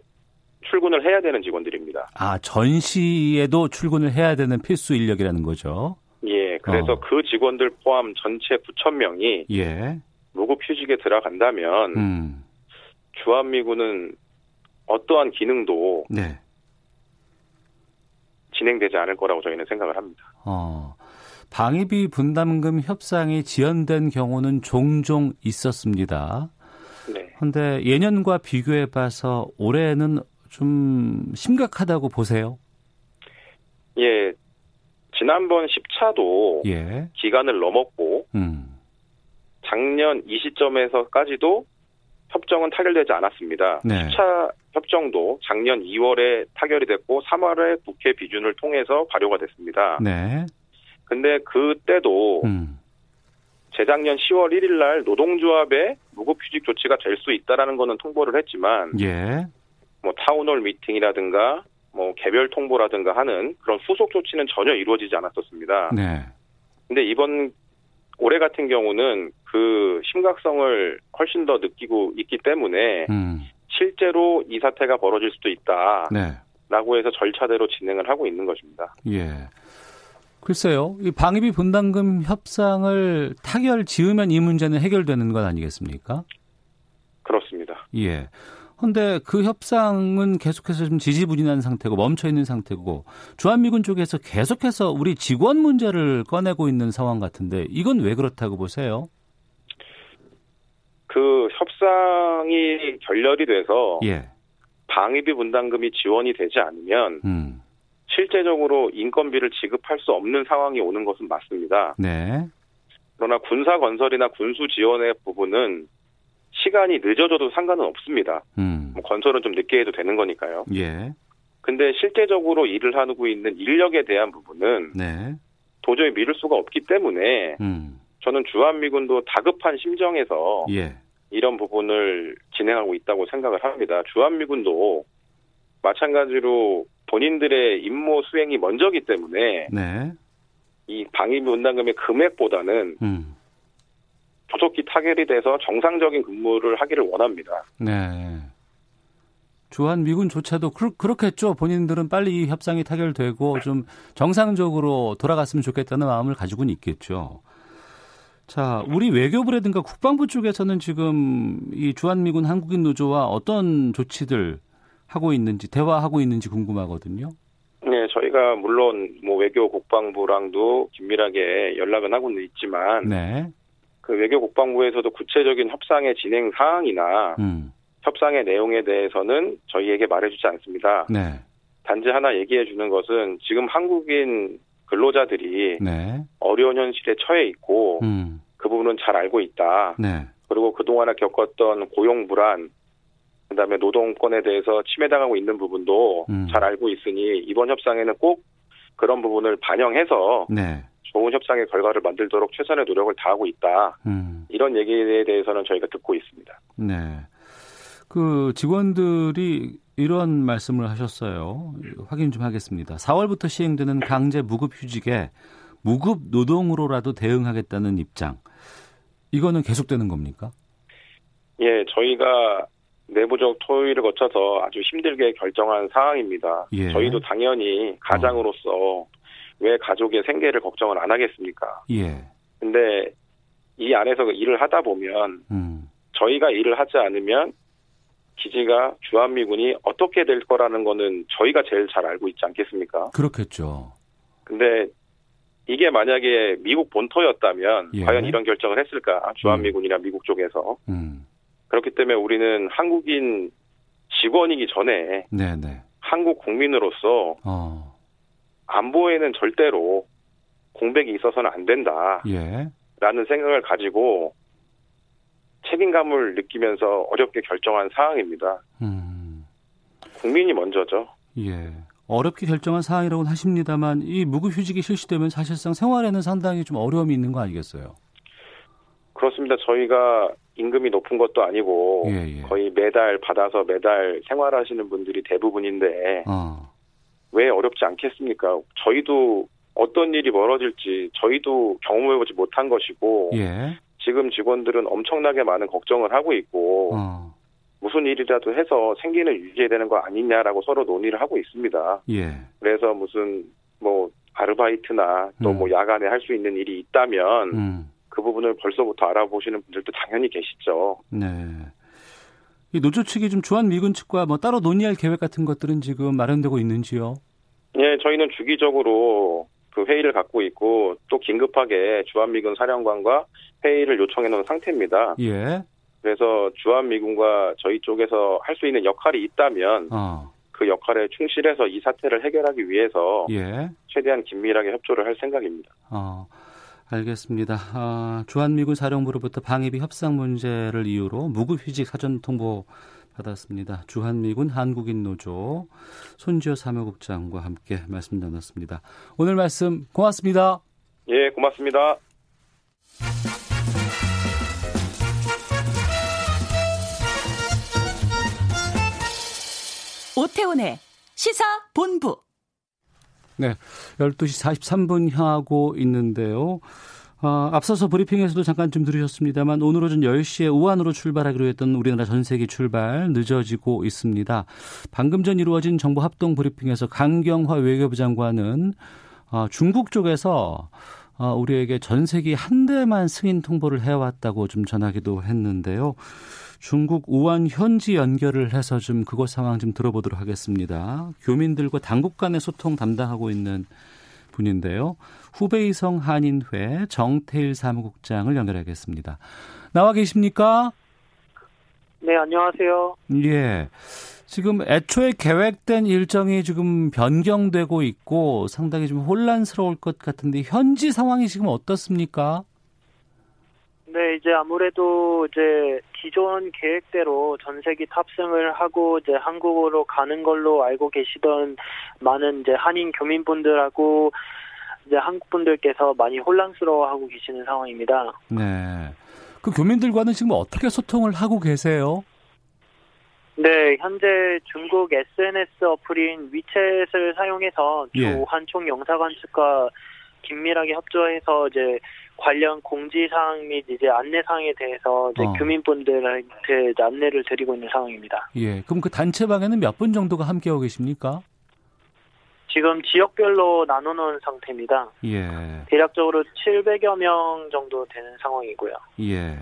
[SPEAKER 6] 출근을 해야 되는 직원들입니다.
[SPEAKER 2] 아, 전시에도 출근을 해야 되는 필수 인력이라는 거죠.
[SPEAKER 6] 예, 그래서 어. 그 직원들 포함 전체 9천 명이 예. 무급 휴직에 들어간다면 음. 주한미군은 어떠한 기능도 네. 진행되지 않을 거라고 저희는 생각을 합니다. 어,
[SPEAKER 2] 방위비 분담금 협상이 지연된 경우는 종종 있었습니다. 네. 그런데 예년과 비교해 봐서 올해는 좀 심각하다고 보세요?
[SPEAKER 6] 예. 지난번 10차도 예. 기간을 넘었고 음. 작년 이 시점에서까지도 협정은 타결되지 않았습니다. 네. 10차 협정도 작년 2월에 타결이 됐고 3월에 국회 비준을 통해서 발효가 됐습니다. 네. 근데 그때도 음. 재작년 10월 1일 날 노동조합의 무급휴직 조치가 될 수 있다라는 거는 통보를 했지만 예. 뭐 타운홀 미팅이라든가 뭐 개별 통보라든가 하는 그런 후속 조치는 전혀 이루어지지 않았었습니다. 네. 근데 이번 올해 같은 경우는 그 심각성을 훨씬 더 느끼고 있기 때문에 음. 실제로 이 사태가 벌어질 수도 있다. 네. 라고 해서 절차대로 진행을 하고 있는 것입니다.
[SPEAKER 2] 예. 글쎄요. 이 방위비 분담금 협상을 타결 지으면 이 문제는 해결되는 것 아니겠습니까?
[SPEAKER 6] 그렇습니다.
[SPEAKER 2] 예. 근데 그 협상은 계속해서 좀 지지부진한 상태고 멈춰 있는 상태고 주한미군 쪽에서 계속해서 우리 직원 문제를 꺼내고 있는 상황 같은데 이건 왜 그렇다고 보세요?
[SPEAKER 6] 그 협상이 결렬이 돼서 예. 방위비 분담금이 지원이 되지 않으면 음. 실제적으로 인건비를 지급할 수 없는 상황이 오는 것은 맞습니다. 네. 그러나 군사 건설이나 군수 지원의 부분은 시간이 늦어져도 상관은 없습니다. 음. 뭐 건설은 좀 늦게 해도 되는 거니까요. 예. 근데 실제적으로 일을 하고 있는 인력에 대한 부분은 네. 도저히 미룰 수가 없기 때문에 음. 저는 주한미군도 다급한 심정에서 예. 이런 부분을 진행하고 있다고 생각을 합니다. 주한미군도 마찬가지로 본인들의 임무 수행이 먼저기 때문에 네. 이 방위비 분담금의 금액보다는 음. 조속히 타결이 돼서 정상적인 근무를 하기를 원합니다. 네.
[SPEAKER 2] 주한 미군조차도 그, 그렇겠죠. 본인들은 빨리 이 협상이 타결되고 좀 정상적으로 돌아갔으면 좋겠다는 마음을 가지고는 있겠죠. 자, 우리 외교부라든가 국방부 쪽에서는 지금 이 주한미군 한국인 노조와 어떤 조치들 하고 있는지 대화하고 있는지 궁금하거든요.
[SPEAKER 6] 네, 저희가 물론 뭐 외교 국방부랑도 긴밀하게 연락은 하고는 있지만 네. 그 외교 국방부에서도 구체적인 협상의 진행 사항이나 음. 협상의 내용에 대해서는 저희에게 말해주지 않습니다. 네. 단지 하나 얘기해 주는 것은 지금 한국인 근로자들이 네. 어려운 현실에 처해 있고 음. 그 부분은 잘 알고 있다. 네. 그리고 그동안에 겪었던 고용 불안, 그다음에 노동권에 대해서 침해당하고 있는 부분도 음. 잘 알고 있으니 이번 협상에는 꼭 그런 부분을 반영해서 네. 좋은 협상의 결과를 만들도록 최선의 노력을 다하고 있다. 음. 이런 얘기에 대해서는 저희가 듣고 있습니다. 네.
[SPEAKER 2] 그 직원들이 이런 말씀을 하셨어요. 확인 좀 하겠습니다. 4월부터 시행되는 강제 무급 휴직에 무급 노동으로라도 대응하겠다는 입장. 이거는 계속되는 겁니까?
[SPEAKER 6] 예, 저희가 내부적 토의를 거쳐서 아주 힘들게 결정한 사항입니다. 예. 저희도 당연히 가장으로서 어. 왜 가족의 생계를 걱정을 안 하겠습니까? 예. 근데 이 안에서 일을 하다 보면 음. 저희가 일을 하지 않으면 기지가 주한미군이 어떻게 될 거라는 거는 저희가 제일 잘 알고 있지 않겠습니까?
[SPEAKER 2] 그렇겠죠.
[SPEAKER 6] 근데 이게 만약에 미국 본토였다면 예. 과연 이런 결정을 했을까? 주한미군이나 음. 미국 쪽에서. 음. 그렇기 때문에 우리는 한국인 직원이기 전에 네네. 한국 국민으로서 어. 안보에는 절대로 공백이 있어서는 안 된다. 예. 라는 생각을 가지고 책임감을 느끼면서 어렵게 결정한 사항입니다. 음. 국민이 먼저죠.
[SPEAKER 2] 예. 어렵게 결정한 사항이라고는 하십니다만 이 무급휴직이 실시되면 사실상 생활에는 상당히 좀 어려움이 있는 거 아니겠어요?
[SPEAKER 6] 그렇습니다. 저희가 임금이 높은 것도 아니고 예, 예. 거의 매달 받아서 매달 생활하시는 분들이 대부분인데 어. 왜 어렵지 않겠습니까? 저희도 어떤 일이 벌어질지 저희도 경험해보지 못한 것이고 예. 지금 직원들은 엄청나게 많은 걱정을 하고 있고 어. 무슨 일이라도 해서 생계는 유지해야 되는 거 아니냐라고 서로 논의를 하고 있습니다. 예. 그래서 무슨 뭐 아르바이트나 또뭐 음. 야간에 할 수 있는 일이 있다면 음. 그 부분을 벌써부터 알아보시는 분들도 당연히 계시죠. 네.
[SPEAKER 2] 이 노조 측이 좀 주한 미군 측과 뭐 따로 논의할 계획 같은 것들은 지금 마련되고 있는지요?
[SPEAKER 6] 예, 저희는 주기적으로 그 회의를 갖고 있고 또 긴급하게 주한미군 사령관과 회의를 요청해 놓은 상태입니다.
[SPEAKER 2] 예.
[SPEAKER 6] 그래서 주한 미군과 저희 쪽에서 할 수 있는 역할이 있다면 어. 그 역할에 충실해서 이 사태를 해결하기 위해서 예. 최대한 긴밀하게 협조를 할 생각입니다.
[SPEAKER 2] 어. 알겠습니다. 아, 주한미군 사령부로부터 방위비 협상 문제를 이유로 무급휴직 사전 통보 받았습니다. 주한미군 한국인 노조 손지호 사무국장과 함께 말씀 나눴습니다. 오늘 말씀 고맙습니다.
[SPEAKER 6] 예, 고맙습니다.
[SPEAKER 9] 오태훈의 시사 본부.
[SPEAKER 2] 네. 12시 43분 향하고 있는데요. 어, 앞서서 브리핑에서도 잠깐 좀 들으셨습니다만 오늘 오전 10시에 우한으로 출발하기로 했던 우리나라 전세기 출발 늦어지고 있습니다. 방금 전 이루어진 정부 합동 브리핑에서 강경화 외교부 장관은 어, 중국 쪽에서 어, 우리에게 전세기 한 대만 승인 통보를 해왔다고 좀 전하기도 했는데요. 중국 우한 현지 연결을 해서 좀 그곳 상황 좀 들어보도록 하겠습니다. 교민들과 당국 간의 소통 담당하고 있는 분인데요. 후베이성 한인회 정태일 사무국장을 연결하겠습니다. 나와 계십니까?
[SPEAKER 10] 네, 안녕하세요.
[SPEAKER 2] 예. 지금 애초에 계획된 일정이 지금 변경되고 있고 상당히 좀 혼란스러울 것 같은데 현지 상황이 지금 어떻습니까?
[SPEAKER 10] 네, 이제 아무래도 이제 기존 계획대로 전세기 탑승을 하고 이제 한국으로 가는 걸로 알고 계시던 많은 이제 한인 교민분들하고 이제 한국 분들께서 많이 혼란스러워하고 계시는 상황입니다.
[SPEAKER 2] 네. 그 교민들과는 지금 어떻게 소통을 하고 계세요?
[SPEAKER 10] 네, 현재 중국 SNS 어플인 위챗을 사용해서
[SPEAKER 2] 예.
[SPEAKER 10] 조한총 영사관 측과 긴밀하게 협조해서 이제 관련 공지사항 및 이제 안내사항에 대해서 이제 어. 교민분들한테 안내를 드리고 있는 상황입니다.
[SPEAKER 2] 예, 그럼 그 단체방에는 몇 분 정도가 함께하고 계십니까?
[SPEAKER 10] 지금 지역별로 나눠놓은 상태입니다.
[SPEAKER 2] 예.
[SPEAKER 10] 대략적으로 700여 명 정도 되는 상황이고요.
[SPEAKER 2] 예.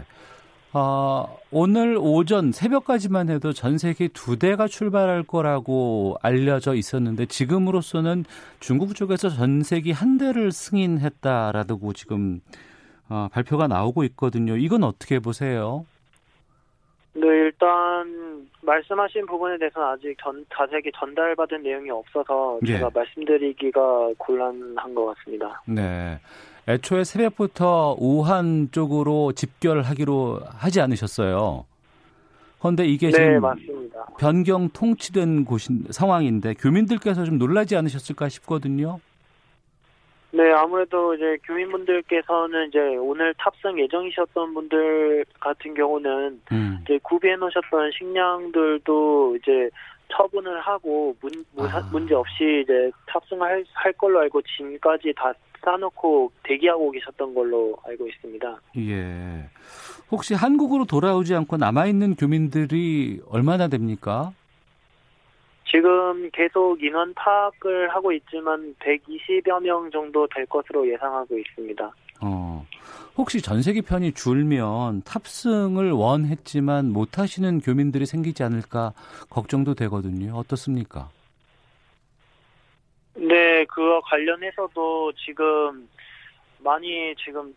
[SPEAKER 2] 어, 오늘 오전 새벽까지만 해도 전 세계 두 대가 출발할 거라고 알려져 있었는데 지금으로서는 중국 쪽에서 전 세계 한 대를 승인했다라고 지금 어, 발표가 나오고 있거든요. 이건 어떻게 보세요?
[SPEAKER 10] 네, 일단 말씀하신 부분에 대해서는 아직 전, 자세하게 전달받은 내용이 없어서 제가 예. 말씀드리기가 곤란한 것 같습니다.
[SPEAKER 2] 네. 애초에 새벽부터 우한 쪽으로 집결하기로 하지 않으셨어요. 그런데 이게 네, 지금 맞습니다. 변경 통치된 곳인 상황인데 교민들께서 좀 놀라지 않으셨을까 싶거든요.
[SPEAKER 10] 네, 아무래도 이제 교민분들께서는 이제 오늘 탑승 예정이셨던 분들 같은 경우는 음. 이제 구비해 놓으셨던 식량들도 이제 처분을 하고 문, 아. 문제 없이 이제 탑승할 할 걸로 알고 짐까지 다 쌓아놓고 대기하고 계셨던 걸로 알고 있습니다.
[SPEAKER 2] 예. 혹시 한국으로 돌아오지 않고 남아있는 교민들이 얼마나 됩니까?
[SPEAKER 10] 지금 계속 인원 파악을 하고 있지만 120여 명 정도 될 것으로 예상하고 있습니다.
[SPEAKER 2] 어. 혹시 전세기 편이 줄면 탑승을 원했지만 못하시는 교민들이 생기지 않을까 걱정도 되거든요. 어떻습니까?
[SPEAKER 10] 네, 그와 관련해서도 지금 많이 지금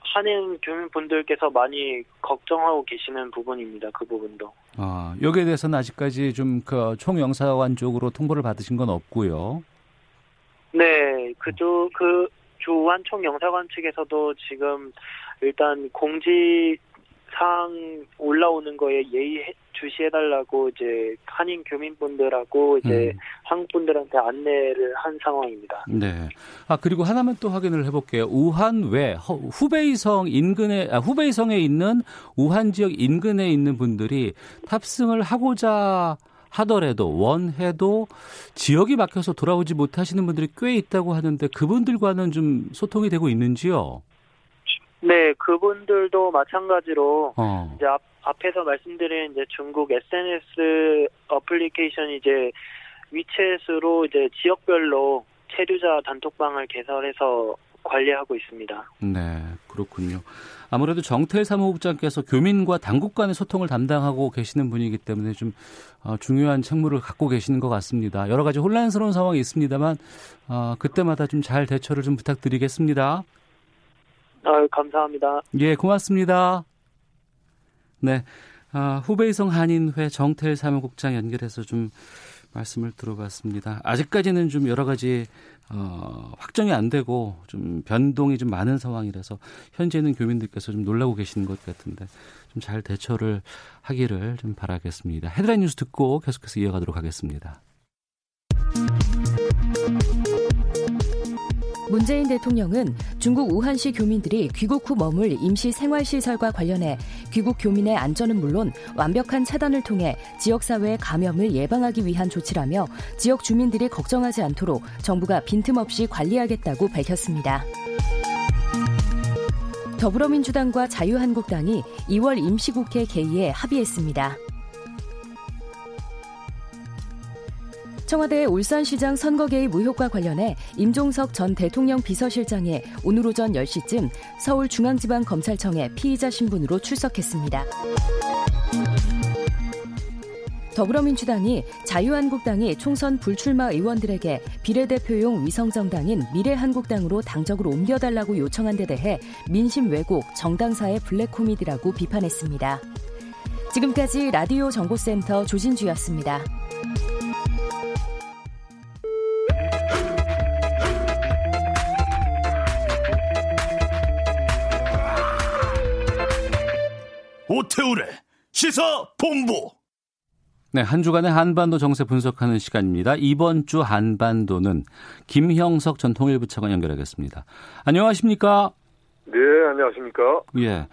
[SPEAKER 10] 한인 교민분들께서 많이 걱정하고 계시는 부분입니다. 그 부분도.
[SPEAKER 2] 아, 여기에 대해서는 아직까지 좀 그 총영사관 쪽으로 통보를 받으신 건 없고요.
[SPEAKER 10] 네, 그쪽 그 주한 총영사관 측에서도 지금 일단 공지 사항 올라오는 거에 예의 주시해달라고 이제 한인 교민분들하고 이제 음. 한국 분들한테 안내를 한 상황입니다.
[SPEAKER 2] 네. 아 그리고 하나만 또 확인을 해볼게요. 우한 외 후베이성 인근에 아, 후베이성에 있는 우한 지역 인근에 있는 분들이 탑승을 하고자 하더라도 원해도 지역이 막혀서 돌아오지 못하시는 분들이 꽤 있다고 하는데 그분들과는 좀 소통이 되고 있는지요?
[SPEAKER 10] 네, 그분들도 마찬가지로 어. 이제 앞, 앞에서 말씀드린 이제 중국 SNS 어플리케이션 이제 위챗으로 이제 지역별로 체류자 단톡방을 개설해서 관리하고 있습니다.
[SPEAKER 2] 네, 그렇군요. 아무래도 정태일 사무국장께서 교민과 당국 간의 소통을 담당하고 계시는 분이기 때문에 좀 어, 중요한 책무를 갖고 계시는 것 같습니다. 여러 가지 혼란스러운 상황이 있습니다만 어, 그때마다 좀 잘 대처를 좀 부탁드리겠습니다.
[SPEAKER 10] 아, 감사합니다.
[SPEAKER 2] 예, 고맙습니다. 네. 아, 후베이성 한인회 정태일 사무국장 연결해서 좀 말씀을 들어봤습니다. 아직까지는 좀 여러 가지 어, 확정이 안 되고 좀 변동이 좀 많은 상황이라서 현재는 교민들께서 좀 놀라고 계시는 것 같은데 좀 잘 대처를 하기를 좀 바라겠습니다. 헤드라인 뉴스 듣고 계속해서 이어가도록 하겠습니다.
[SPEAKER 11] 문재인 대통령은 중국 우한시 교민들이 귀국 후 머물 임시 생활시설과 관련해 귀국 교민의 안전은 물론 완벽한 차단을 통해 지역사회의 감염을 예방하기 위한 조치라며 지역 주민들이 걱정하지 않도록 정부가 빈틈없이 관리하겠다고 밝혔습니다. 더불어민주당과 자유한국당이 2월 임시국회 개의에 합의했습니다. 청와대 울산시장 선거 개입 의혹과 관련해 임종석 전 대통령 비서실장이 오늘 오전 10시쯤 서울중앙지방검찰청에 피의자 신분으로 출석했습니다. 더불어민주당이 자유한국당이 총선 불출마 의원들에게 비례대표용 위성정당인 미래한국당으로 당적을 옮겨달라고 요청한 데 대해 민심 왜곡, 정당사의 블랙 코미디라고 비판했습니다. 지금까지 라디오 정보센터 조진주였습니다.
[SPEAKER 12] 오태우래 시사 본부.
[SPEAKER 2] 네, 한 주간의 한반도 정세 분석하는 시간입니다. 이번 주 한반도는 김형석 전 통일부 차관 연결하겠습니다. 안녕하십니까?
[SPEAKER 13] 네, 안녕하십니까?
[SPEAKER 2] 예.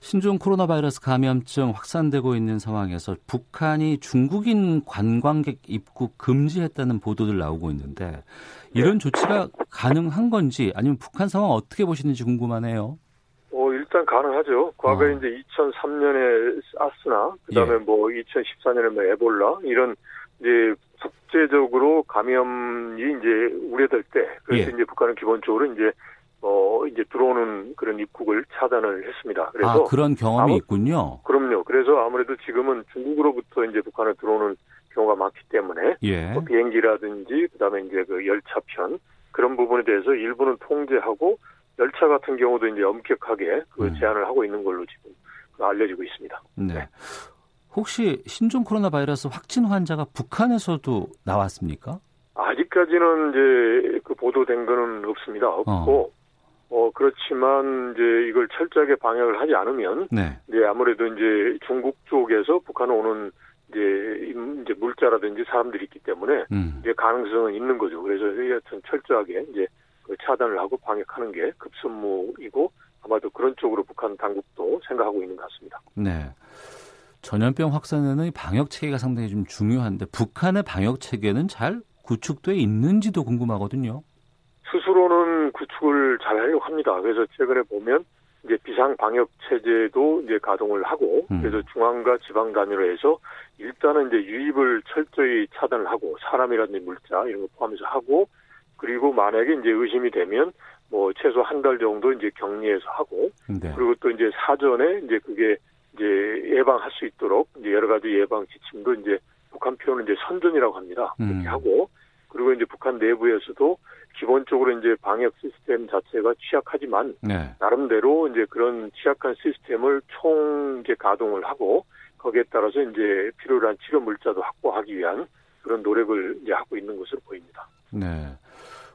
[SPEAKER 2] 신종 코로나 바이러스 감염증 확산되고 있는 상황에서 북한이 중국인 관광객 입국 금지했다는 보도들 나오고 있는데 이런 조치가 가능한 건지 아니면 북한 상황 어떻게 보시는지 궁금하네요.
[SPEAKER 13] 일단 가능하죠. 과거에 어. 이제 2003년에 사스나 그다음에 예. 뭐 2014년에 뭐 에볼라 이런 이제 국제적으로 감염이 이제 우려될 때 그래서 예. 이제 북한은 기본적으로 이제 어 이제 들어오는 그런 입국을 차단을 했습니다.
[SPEAKER 2] 그래서 아, 그런 경험이 아무, 있군요.
[SPEAKER 13] 그럼요. 그래서 아무래도 지금은 중국으로부터 이제 북한에 들어오는 경우가 많기 때문에 예. 뭐 비행기라든지 그다음에 이제 그 열차편 그런 부분에 대해서 일부는 통제하고 열차 같은 경우도 이제 엄격하게 그 음. 제한을 하고 있는 걸로 지금 알려지고 있습니다.
[SPEAKER 2] 네. 네. 혹시 신종 코로나 바이러스 확진 환자가 북한에서도 나왔습니까?
[SPEAKER 13] 아직까지는 이제 그 보도된 거는 없습니다. 없고 어. 어 그렇지만 이제 이걸 철저하게 방역을 하지 않으면 네. 이제 아무래도 이제 중국 쪽에서 북한 오는 이제 이제 물자라든지 사람들이 있기 때문에 음. 이제 가능성은 있는 거죠. 그래서 여하튼 철저하게 이제 그 차단을 하고 방역하는 게 급선무이고 아마도 그런 쪽으로 북한 당국도 생각하고 있는 것 같습니다.
[SPEAKER 2] 네. 전염병 확산에는 방역 체계가 상당히 좀 중요한데 북한의 방역 체계는 잘 구축돼 있는지도 궁금하거든요.
[SPEAKER 13] 스스로는 구축을 잘 하려고 합니다. 그래서 최근에 보면 이제 비상 방역 체제도 이제 가동을 하고 음. 그래서 중앙과 지방 단위로 해서 일단은 이제 유입을 철저히 차단을 하고 사람이라든지 물자 이런 거 포함해서 하고 그리고 만약에 이제 의심이 되면 뭐 최소 한 달 정도 이제 격리해서 하고 네. 그리고 또 이제 사전에 이제 그게 이제 예방할 수 있도록 이제 여러 가지 예방 지침도 이제 북한 표현은 이제 선전이라고 합니다. 그렇게 음. 하고 그리고 이제 북한 내부에서도 기본적으로 이제 방역 시스템 자체가 취약하지만 네. 나름대로 이제 그런 취약한 시스템을 총 이제 가동을 하고 거기에 따라서 이제 필요로 한 치료 물자도 확보하기 위한 그런 노력을 이제 하고 있는 것으로 보입니다.
[SPEAKER 2] 네.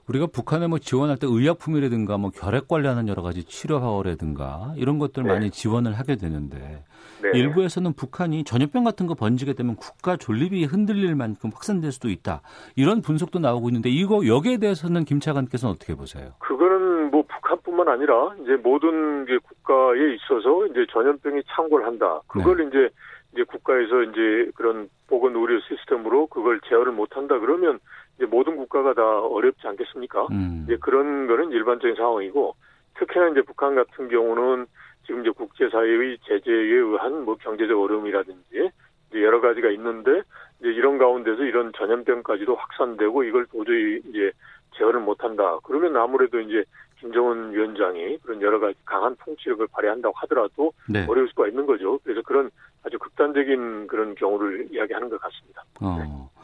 [SPEAKER 2] 우리가 북한에 뭐 지원할 때 의약품이라든가 뭐 결핵 관련한 여러 가지 치료하라든가 이런 것들 네. 많이 지원을 하게 되는데 네. 일부에서는 북한이 전염병 같은 거 번지게 되면 국가 존립이 흔들릴 만큼 확산될 수도 있다 이런 분석도 나오고 있는데 이거 여기에 대해서는 김 차관께서는 어떻게 보세요?
[SPEAKER 13] 그거는 뭐 북한뿐만 아니라 이제 모든 게 국가에 있어서 이제 전염병이 창궐 한다. 그걸 네. 이제 이제 국가에서 이제 그런 보건 의료 시스템으로 그걸 제어를 못한다 그러면 이제 모든 국가가 다 어렵지 않겠습니까? 음. 이제 그런 거는 일반적인 상황이고 특히나 이제 북한 같은 경우는 지금 이제 국제사회의 제재에 의한 뭐 경제적 어려움이라든지 이제 여러 가지가 있는데 이제 이런 가운데서 이런 전염병까지도 확산되고 이걸 도저히 이제 제어를 못한다. 그러면 아무래도 이제 김정은 위원장이 그런 여러 가지 강한 통치력을 발휘한다고 하더라도 네. 어려울 수가 있는 거죠. 그래서 그런 아주 극단적인 그런 경우를 이야기하는 것 같습니다. 어. 네.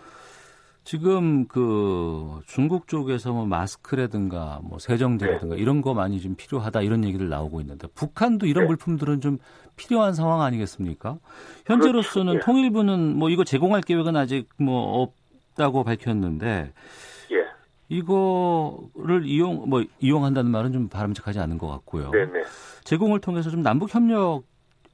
[SPEAKER 2] 지금 그 중국 쪽에서 뭐 마스크라든가 뭐 세정제라든가 네. 이런 거 많이 좀 필요하다 이런 얘기를 나오고 있는데 북한도 이런 네. 물품들은 좀 필요한 상황 아니겠습니까? 현재로서는 그렇죠. 통일부는 뭐 이거 제공할 계획은 아직 뭐 없다고 밝혔는데 예. 이거를 이용 뭐 이용한다는 말은 좀 바람직하지 않은 것 같고요. 네네. 네. 제공을 통해서 좀 남북 협력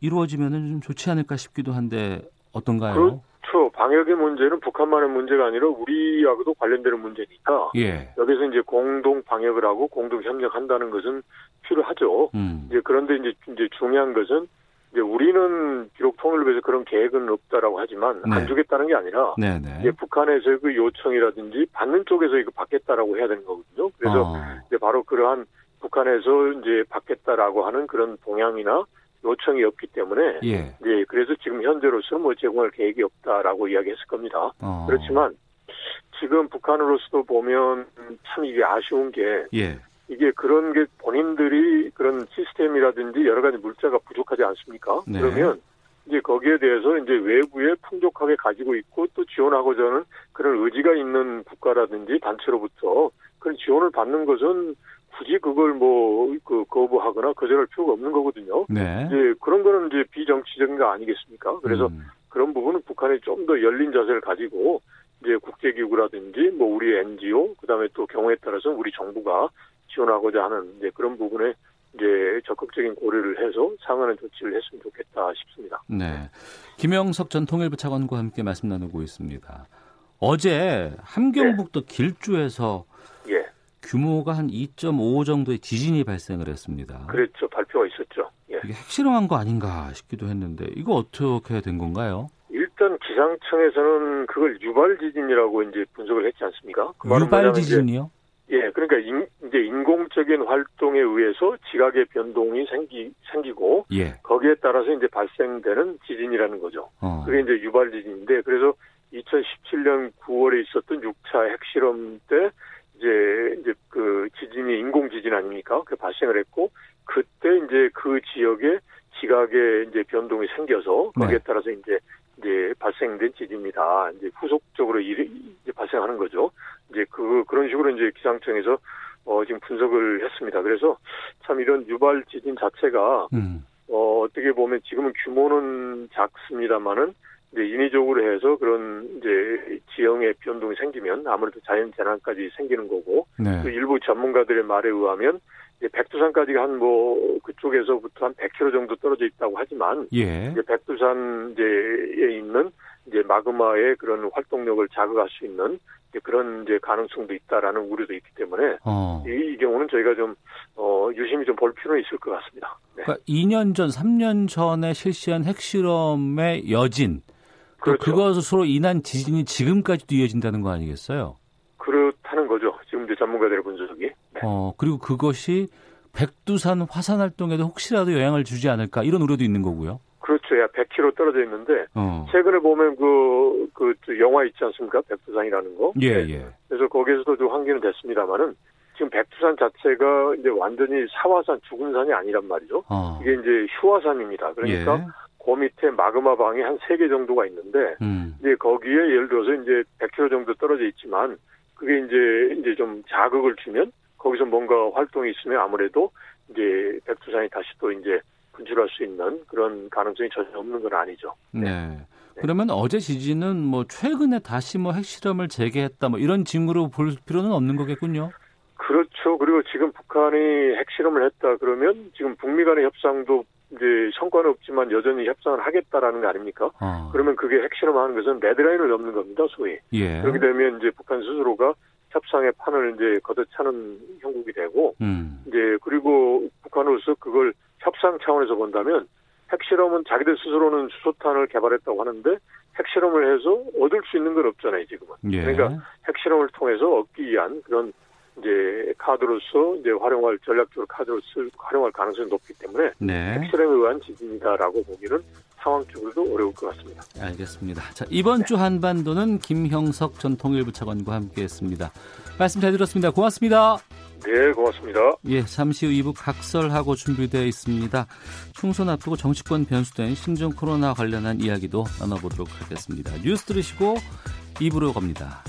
[SPEAKER 2] 이루어지면은 좀 좋지 않을까 싶기도 한데 어떤가요?
[SPEAKER 13] 그 렇죠. 방역의 문제는 북한만의 문제가 아니라 우리하고도 관련되는 문제니까 예. 여기서 이제 공동 방역을 하고 공동 협력한다는 것은 필요하죠. 음. 이제 그런데 이제 이제 중요한 것은 이제 우리는 비록 통일을 위해서 그런 계획은 없다라고 하지만 네. 안 주겠다는 게 아니라 네네. 네. 이제 북한에서 그 요청이라든지 받는 쪽에서 이거 받겠다라고 해야 되는 거거든요. 그래서 어. 이제 바로 그러한 북한에서 이제 받겠다라고 하는 그런 동향이나 요청이 없기 때문에 예. 네, 그래서 지금 현재로서 뭐 제공할 계획이 없다라고 이야기했을 겁니다. 어. 그렇지만 지금 북한으로서도 보면 참 이게 아쉬운 게 예. 이게 그런 게 본인들이 그런 시스템이라든지 여러 가지 물자가 부족하지 않습니까? 네. 그러면 이제 거기에 대해서 이제 외부에 풍족하게 가지고 있고 또 지원하고자 하는 그런 의지가 있는 국가라든지 단체로부터 그런 지원을 받는 것은 굳이 그걸 뭐, 그, 거부하거나 거절할 필요가 없는 거거든요. 네. 이제 그런 거는 이제 비정치적인 거 아니겠습니까? 그래서 음. 그런 부분은 북한이 좀 더 열린 자세를 가지고 이제 국제기구라든지 뭐 우리 NGO, 그 다음에 또 경우에 따라서 우리 정부가 지원하고자 하는 이제 그런 부분에 이제 적극적인 고려를 해서 상하는 조치를 했으면 좋겠다 싶습니다.
[SPEAKER 2] 네. 김영석 전 통일부 차관과 함께 말씀 나누고 있습니다. 어제 함경북도 네. 길주에서 예. 규모가 한 2.5 정도의 지진이 발생을 했습니다.
[SPEAKER 13] 그렇죠. 발표가 있었죠.
[SPEAKER 2] 예. 이게 핵실험한 거 아닌가 싶기도 했는데 이거 어떻게 된 건가요?
[SPEAKER 13] 일단 기상청에서는 그걸 유발 지진이라고 이제 분석을 했지 않습니까?
[SPEAKER 2] 그 유발 지진이요?
[SPEAKER 13] 예, 그러니까 인, 이제 인공적인 활동에 의해서 지각의 변동이 생기 생기고 예. 거기에 따라서 이제 발생되는 지진이라는 거죠. 어. 그게 이제 유발 지진인데 그래서 2017년 9월에 있었던 6차 핵실험 때 이제 이제 아닙니까? 그 발생을 했고 그때 이제 그 지역에 지각의 이제 변동이 생겨서 거기에 네. 따라서 이제 이제 발생된 지진입니다. 이제 후속적으로 일이 이제 발생하는 거죠. 이제 그 그런 식으로 이제 기상청에서 어 지금 분석을 했습니다. 그래서 참 이런 유발 지진 자체가 음. 어 어떻게 보면 지금은 규모는 작습니다만은 이제 인위적으로 해서 그런 이제 지형의 변동이 생기면 아무래도 자연 재난까지 생기는 거고 네. 또 일부 전문가들의 말에 의하면 백두산까지가 한뭐 그쪽에서부터 한 100km 정도 떨어져 있다고 하지만 예. 이제 백두산 이제에 있는 이제 마그마의 그런 활동력을 자극할 수 있는 그런 이제 가능성도 있다라는 우려도 있기 때문에 어. 이, 이, 경우는 저희가 좀 어, 유심히 좀 볼 필요는 있을 것 같습니다.
[SPEAKER 2] 네. 그러니까 2년 전, 3년 전에 실시한 핵실험의 여진 그렇죠. 그것으로 인한 지진이 지금까지도 이어진다는 거 아니겠어요?
[SPEAKER 13] 그렇다는 거죠. 지금 이제 전문가들의 분석이. 네.
[SPEAKER 2] 어, 그리고 그것이 백두산 화산 활동에도 혹시라도 영향을 주지 않을까 이런 우려도 있는 거고요.
[SPEAKER 13] 그렇죠. 야, 100km 떨어져 있는데 어. 최근에 보면 그, 그 영화 있지 않습니까? 백두산이라는 거.
[SPEAKER 2] 예, 네. 예.
[SPEAKER 13] 그래서 거기에서도 좀 환기는 됐습니다만은 지금 백두산 자체가 이제 완전히 사화산 죽은 산이 아니란 말이죠. 어. 이게 이제 휴화산입니다. 그러니까 예. 그 밑에 마그마 방이 한 세 개 정도가 있는데 음. 이제 거기에 예를 들어서 이제 100km 정도 떨어져 있지만 그게 이제 이제 좀 자극을 주면 거기서 뭔가 활동이 있으면 아무래도 이제 백두산이 다시 또 이제 분출할 수 있는 그런 가능성이 전혀 없는 건 아니죠.
[SPEAKER 2] 네. 네. 그러면 어제 지진은 뭐 최근에 다시 뭐 핵실험을 재개했다 뭐 이런 징후로 볼 필요는 없는 거겠군요.
[SPEAKER 13] 그렇죠. 그리고 지금 북한이 핵실험을 했다 그러면 지금 북미 간의 협상도 이제 성과는 없지만 여전히 협상을 하겠다라는 거 아닙니까? 어. 그러면 그게 핵실험하는 것은 레드라인을 넘는 겁니다, 소위. 예. 그렇게 되면 이제 북한 스스로가 협상의 판을 이제 걷어차는 형국이 되고, 음. 이제 그리고 북한으로서 그걸 협상 차원에서 본다면 핵실험은 자기들 스스로는 수소탄을 개발했다고 하는데 핵실험을 해서 얻을 수 있는 건 없잖아요, 지금은. 예. 그러니까 핵실험을 통해서 얻기 위한 그런 이제 카드로서 이제 활용할 전략적으로 카드로 쓸 활용할 가능성이 높기 때문에 네. 핵실험에 의한 지진이다라고 보기는 상황 쪽으로도 어려울 것 같습니다.
[SPEAKER 2] 알겠습니다. 자, 이번 주 한반도는 김형석 전 통일부 차관과 함께했습니다. 말씀 잘 들었습니다. 고맙습니다.
[SPEAKER 13] 네, 고맙습니다.
[SPEAKER 2] 예, 잠시 후 2부 각설하고 준비되어 있습니다. 총선 앞두고 정치권 변수된 신종 코로나 관련한 이야기도 나눠보도록 하겠습니다. 뉴스 들으시고 2부로 갑니다.